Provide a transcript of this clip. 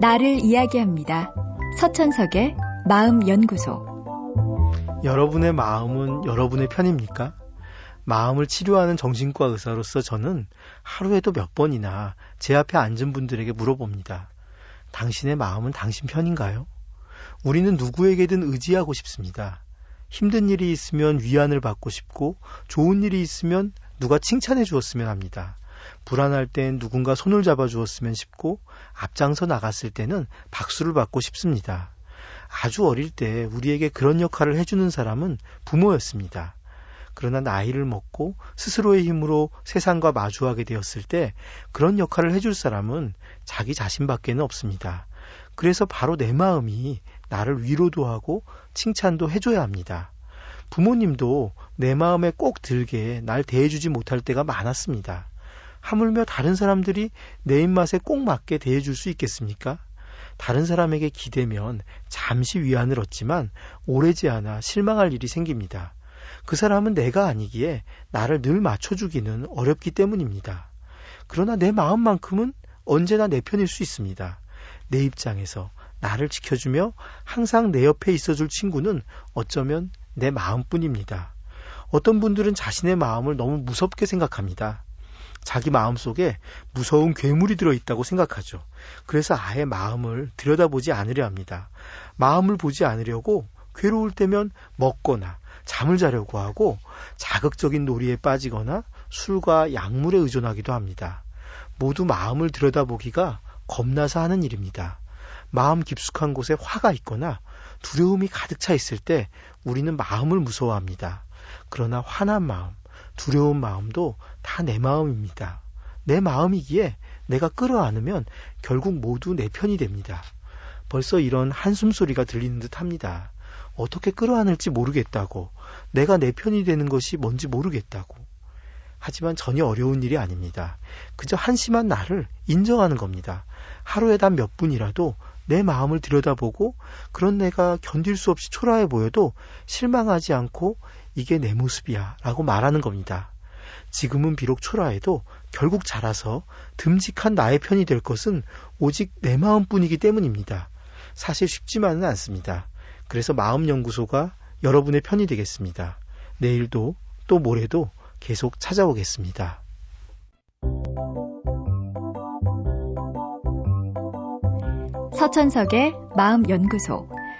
나를 이야기합니다. 서천석의 마음연구소. 여러분의 마음은 여러분의 편입니까? 마음을 치료하는 정신과 의사로서 저는 하루에도 몇 번이나 제 앞에 앉은 분들에게 물어봅니다. 당신의 마음은 당신 편인가요? 우리는 누구에게든 의지하고 싶습니다. 힘든 일이 있으면 위안을 받고 싶고 좋은 일이 있으면 누가 칭찬해 주었으면 합니다. 불안할 땐 누군가 손을 잡아 주었으면 싶고 앞장서 나갔을 때는 박수를 받고 싶습니다. 아주 어릴 때 우리에게 그런 역할을 해주는 사람은 부모였습니다. 그러나 나이를 먹고 스스로의 힘으로 세상과 마주하게 되었을 때 그런 역할을 해줄 사람은 자기 자신밖에는 없습니다. 그래서 바로 내 마음이 나를 위로도 하고 칭찬도 해줘야 합니다. 부모님도 내 마음에 꼭 들게 날 대해주지 못할 때가 많았습니다. 하물며 다른 사람들이 내 입맛에 꼭 맞게 대해줄 수 있겠습니까? 다른 사람에게 기대면 잠시 위안을 얻지만 오래지 않아 실망할 일이 생깁니다. 그 사람은 내가 아니기에 나를 늘 맞춰주기는 어렵기 때문입니다. 그러나 내 마음만큼은 언제나 내 편일 수 있습니다. 내 입장에서 나를 지켜주며 항상 내 옆에 있어줄 친구는 어쩌면 내 마음뿐입니다. 어떤 분들은 자신의 마음을 너무 무섭게 생각합니다. 자기 마음 속에 무서운 괴물이 들어있다고 생각하죠. 그래서 아예 마음을 들여다보지 않으려 합니다. 마음을 보지 않으려고 괴로울 때면 먹거나 잠을 자려고 하고 자극적인 놀이에 빠지거나 술과 약물에 의존하기도 합니다. 모두 마음을 들여다보기가 겁나서 하는 일입니다. 마음 깊숙한 곳에 화가 있거나 두려움이 가득 차 있을 때 우리는 마음을 무서워합니다. 그러나 화난 마음, 두려운 마음도 다 내 마음입니다. 내 마음이기에 내가 끌어안으면 결국 모두 내 편이 됩니다. 벌써 이런 한숨 소리가 들리는 듯 합니다. 어떻게 끌어안을지 모르겠다고, 내가 내 편이 되는 것이 뭔지 모르겠다고. 하지만 전혀 어려운 일이 아닙니다. 그저 한심한 나를 인정하는 겁니다. 하루에 단 몇 분이라도 내 마음을 들여다보고 그런 내가 견딜 수 없이 초라해 보여도 실망하지 않고 이게 내 모습이야 라고 말하는 겁니다. 지금은 비록 초라해도 결국 자라서 듬직한 나의 편이 될 것은 오직 내 마음뿐이기 때문입니다. 사실 쉽지만은 않습니다. 그래서 마음연구소가 여러분의 편이 되겠습니다. 내일도 또 모레도 계속 찾아오겠습니다. 서천석의 마음연구소.